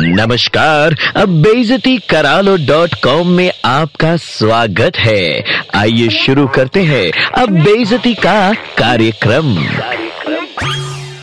नमस्कार, अब बेजती करालो डॉट कॉम में आपका स्वागत है। आइए शुरू करते हैं अब बेजती का कार्यक्रम।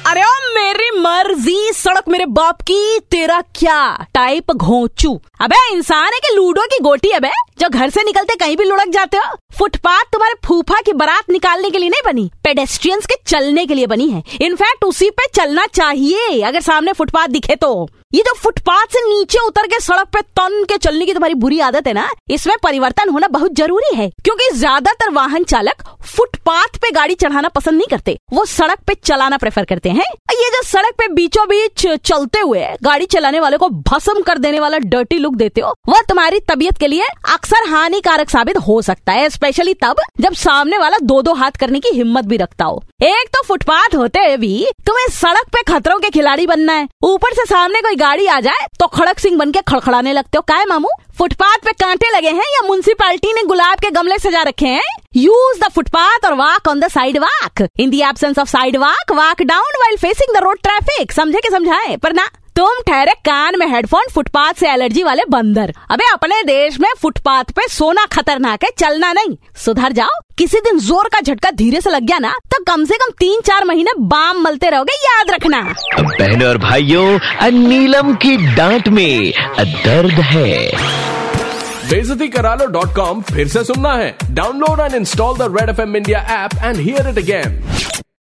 अरे ओ, मेरी मर्ज़ी, सड़क मेरे बाप की, तेरा क्या? टाइप घोचू। अबे, इंसान है कि लूडो की गोटी अबे जो घर से निकलते कहीं भी लुढ़क जाते हो। फुटपाथ तुम्हारे फूफा की बारात निकालने के लिए नहीं बनी पेडेस्ट्रियंस के चलने के लिए बनी है। इनफैक्ट उसी पे चलना चाहिए, अगर सामने फुटपाथ दिखे तो। ये जो फुटपाथ से नीचे उतर के सड़क पे तन के चलने की तुम्हारी बुरी आदत है ना, इसमें परिवर्तन होना बहुत ज़रूरी है, क्योंकि ज़्यादातर वाहन चालक फुटपाथ पे गाड़ी चढ़ाना पसंद नहीं करते, वो सड़क पे चलाना प्रेफर करते हैं। ये जो सड़क पे बीचों बीच चलते हुए गाड़ी चलाने वाले को भस्म कर देने वाला डर्टी लुक देते हो, वह तुम्हारी तबीयत के लिए अक्सर हानिकारक साबित हो सकता है स्पेशली तब जब सामने वाला दो दो हाथ करने की हिम्मत भी रखता हो। एक तो फुटपाथ होते हुए भी तुम्हें सड़क पे खतरों के खिलाड़ी बनना है। ऊपर से सामने कोई गाड़ी आ जाए तो खड़क सिंह बन के खड़खड़ाने लगते हो। क्या मामू? फुटपाथ पे कांटे लगे हैं या म्यूनसिपालिटी ने गुलाब के गमले सजा रखे हैं? यूज़ द फुटपाथ और walk on the sidewalk in the absence of sidewalk walk down while facing the road traffic समझे के समझाए? पर ना तुम ठहरे कान में हेडफोन फुटपाथ से एलर्जी वाले बंदर। अबे अपने देश में फुटपाथ पे सोना खतरनाक है चलना नहीं। सुधर जाओ। किसी दिन ज़ोर का झटका धीरे से लग गया ना तो कम से कम तीन चार महीने बाम मलते रहोगे याद रखना। बहनों और भाइयों नीलम की डांट में दर्द है। बेजती करा लो डॉट कॉम फिर से सुनना है। Download and install the Red F M India app and hear it again.